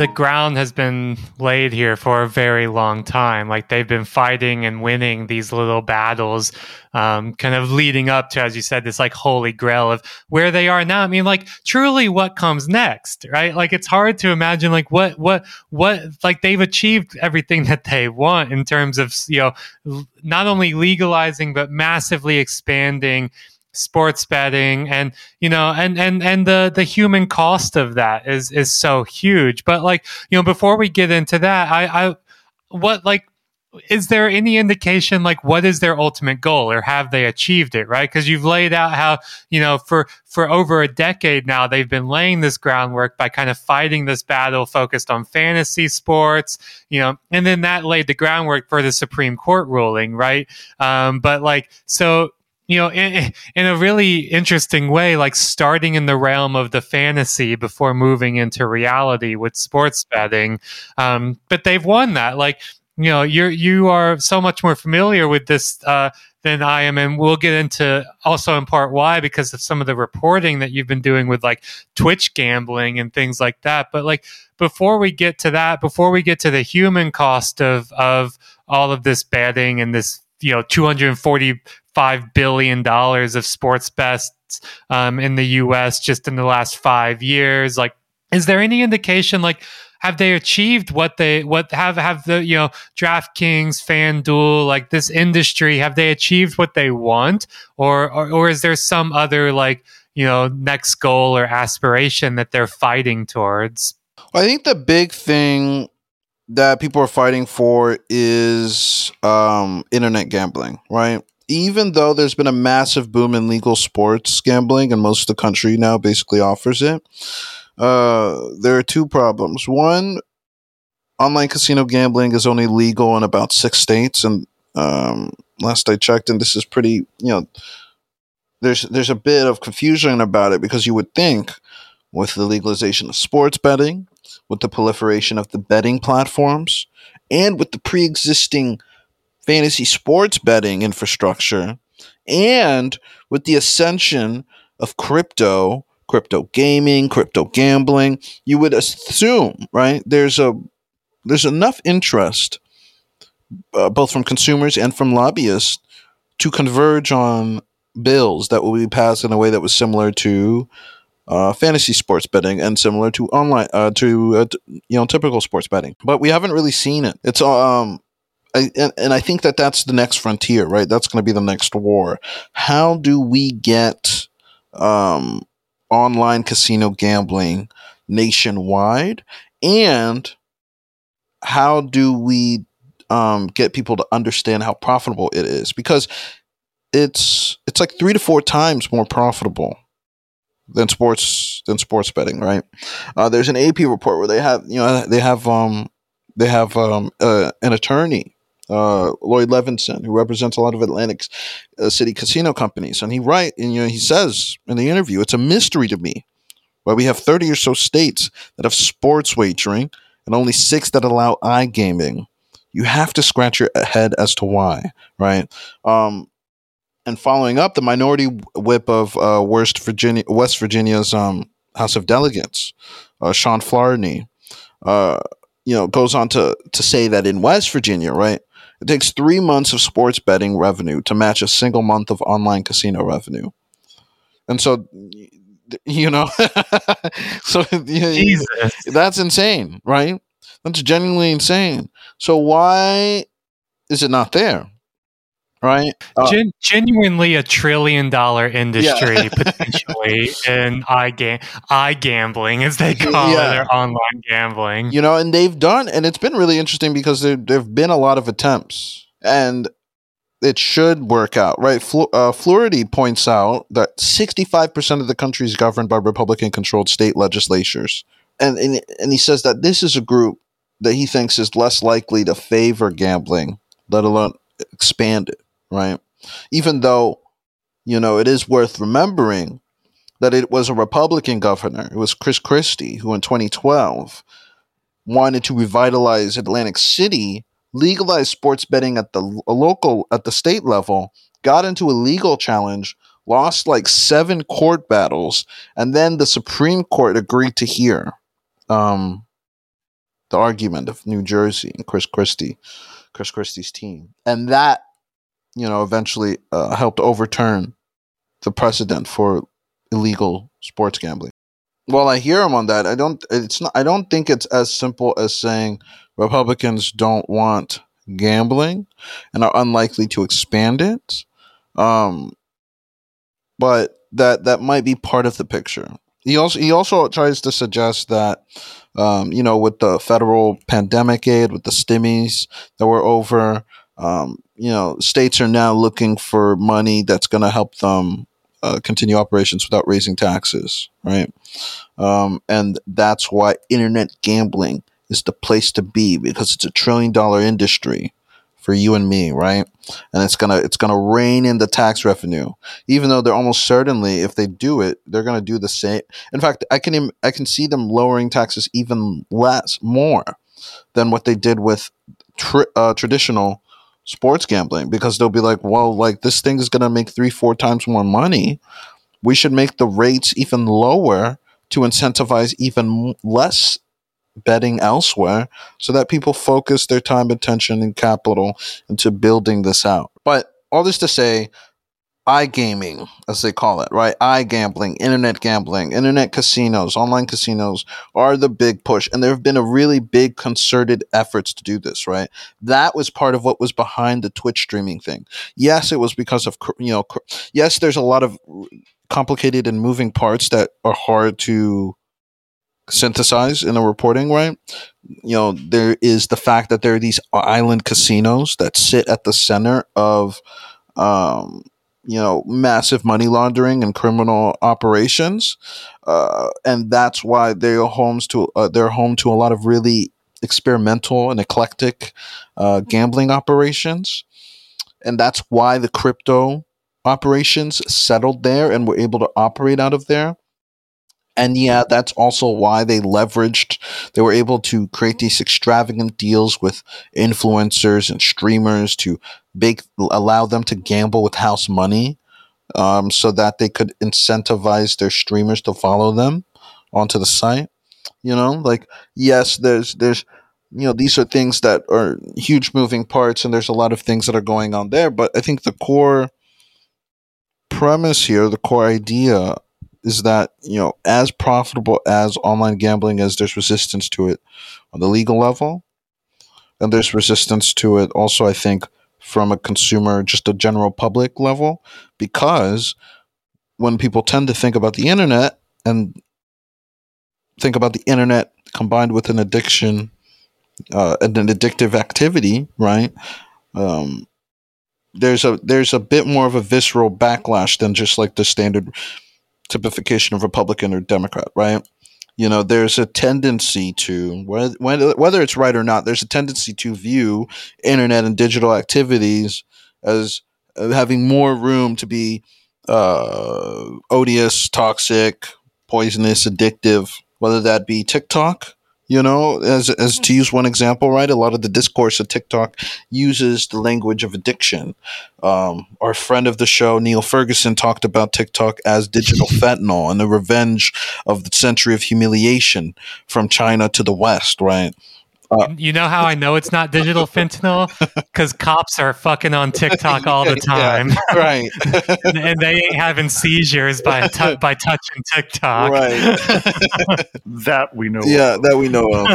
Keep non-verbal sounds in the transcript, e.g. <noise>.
the ground has been laid here for a very long time. Like they've been fighting and winning these little battles, um, kind of leading up to, as you said, this like holy grail of where they are now. I mean, like truly, what comes next, right? Like it's hard to imagine, like what, what, what, like they've achieved everything <laughs> that they want in terms of you know not only legalizing but massively expanding sports betting and you know and and and the the human cost of that is is so huge. But like you know before we get into that i i what like is there any indication like what is their ultimate goal or have they achieved it right? Because you've laid out how you know for for over a decade now they've been laying this groundwork by kind of fighting this battle focused on fantasy sports you know and then that laid the groundwork for the supreme court ruling right? Um, but like so you know, in, in, a really interesting way, like starting in the realm of the fantasy before moving into reality with sports betting. Um, but they've won that. Like, you know, you're you are so much more familiar with this uh, than I am, and we'll get into also in part why because of some of the reporting that you've been doing with like Twitch gambling and things like that. But like before we get to that, before we get to the human cost of of all of this betting and this you know 240 five billion dollars of sports bets um, in the U.S. just in the last five years. Like, is there any indication like? Have they achieved what they what have have the you know DraftKings, FanDuel, like this industry? Have they achieved what they want, or or, or is there some other like you know next goal or aspiration that they're fighting towards? I think the big thing that people are fighting for is um, internet gambling, right? Even though there's been a massive boom in legal sports gambling and most of the country now basically offers it, uh, there are two problems. One, online casino gambling is only legal in about six states, and um, last I checked, and this is pretty, you know, there's there's a bit of confusion about it because you would think with the legalization of sports betting, with the proliferation of the betting platforms, and with the pre-existing fantasy sports betting infrastructure and with the ascension of crypto, crypto gaming, crypto gambling, you would assume, right? There's a there's enough interest uh, both from consumers and from lobbyists to converge on bills that will be passed in a way that was similar to uh, fantasy sports betting and similar to online uh, to uh, you know typical sports betting. But we haven't really seen it. It's um I, and, and I think that that's the next frontier, right? That's going to be the next war. How do we get um, online casino gambling nationwide? And how do we um, get people to understand how profitable it is? Because it's it's like three to four times more profitable than sports than sports betting, right? Uh, there's an AP report where they have you know they have um they have um uh, an attorney uh, Lloyd Levenson, who represents a lot of Atlantic uh, City casino companies, and he write and you know he says in the interview, it's a mystery to me why we have thirty or so states that have sports wagering and only six that allow iGaming. You have to scratch your head as to why, right? Um, and following up, the minority whip of uh, West Virginia, West Virginia's um, House of Delegates, uh, Shawn Fluharty, uh, you know, goes on to to say that in West Virginia, right, it takes three months of sports betting revenue to match a single month of online casino revenue. And so, you know, <laughs> so Jesus. that's insane, right? That's genuinely insane. So why is it not there? Right? Uh, Gen- genuinely a trillion dollar industry yeah. <laughs> potentially in iGambling as they call yeah. it or online gambling. You know, and they've done and it's been really interesting because there there've been a lot of attempts and it should work out, right? Fl- uh, Fluharty points out that 65% of the country is governed by Republican controlled state legislatures. And, and, and he says that this is a group that he thinks is less likely to favor gambling, let alone expand it right? Even though, you know, it is worth remembering that it was a Republican governor, it was Chris Christie, who in 2012 wanted to revitalize Atlantic City, legalize sports betting at the local, at the state level, got into a legal challenge, lost like seven court battles, and then the Supreme Court agreed to hear. Um, the argument of New Jersey and Chris Christie, Chris Christie's team, and that you know eventually uh, helped overturn the precedent for illegal sports gambling. While I hear him on that, I don't. It's not. I don't think it's as simple as saying Republicans don't want gambling and are unlikely to expand it. Um, but that that might be part of the picture. He also he also tries to suggest that um, you know with the federal pandemic aid, with the stimmies that were over, um, you know, states are now looking for money that's going to help them uh, continue operations without raising taxes, right? Um, and that's why internet gambling is the place to be because it's a trillion dollar industry for you and me, right? And it's gonna it's gonna rein in the tax revenue, even though they're almost certainly, if they do it, they're gonna do the same. In fact, I can I can see them lowering taxes even less, more than what they did with tr- uh, traditional sports gambling, because they'll be like, well, like this thing is gonna make three, four times more money. We should make the rates even lower to incentivize even less betting elsewhere so that people focus their time, attention, and capital into building this out. But all this to say, iGaming, as they call it, right? iGambling, internet gambling, internet casinos, online casinos are the big push. And there have been a really big concerted efforts to do this, right? That was part of what was behind the Twitch streaming thing. Yes, it was because of, you know, yes, there's a lot of complicated and moving parts that are hard to synthesize in a reporting right you know there is the fact that there are these island casinos that sit at the center of um, you know massive money laundering and criminal operations uh, and that's why they're homes to uh, they're home to a lot of really experimental and eclectic uh, gambling operations. And that's why the crypto operations settled there and were able to operate out of there. And yeah, that's also why they leveraged, they were able to create these extravagant deals with influencers and streamers to make, allow them to gamble with house money um, so that they could incentivize their streamers to follow them onto the site. You know, like, yes, there's, there's, you know, these are things that are huge moving parts and there's a lot of things that are going on there. But I think the core premise here, the core idea is that you know as profitable as online gambling is there's resistance to it on the legal level. And there's resistance to it also i think from a consumer just a general public level. Because when people tend to think about the internet and think about the internet combined with an addiction uh, an addictive activity right um, there's a there's a bit more of a visceral backlash than just like the standard typification of Republican or Democrat, right? You know, there's a tendency to whether it's right or not. There's a tendency to view internet and digital activities as uh, having more room to be uh, odious, toxic, poisonous, addictive. Whether that be TikTok you know, as as to use one example, right? A lot of the discourse of TikTok uses the language of addiction. Um, our friend of the show, Niall Ferguson, talked about TikTok as digital <laughs> fentanyl and the revenge of the century of humiliation from China to the West, right? Uh, you know how I know it's not digital fentanyl? <laughs> Because cops are fucking on TikTok all the time, yeah, <laughs> right? and they ain't having seizures by t- <laughs> by touching TikTok, right? that we know. Yeah, of. that we know of.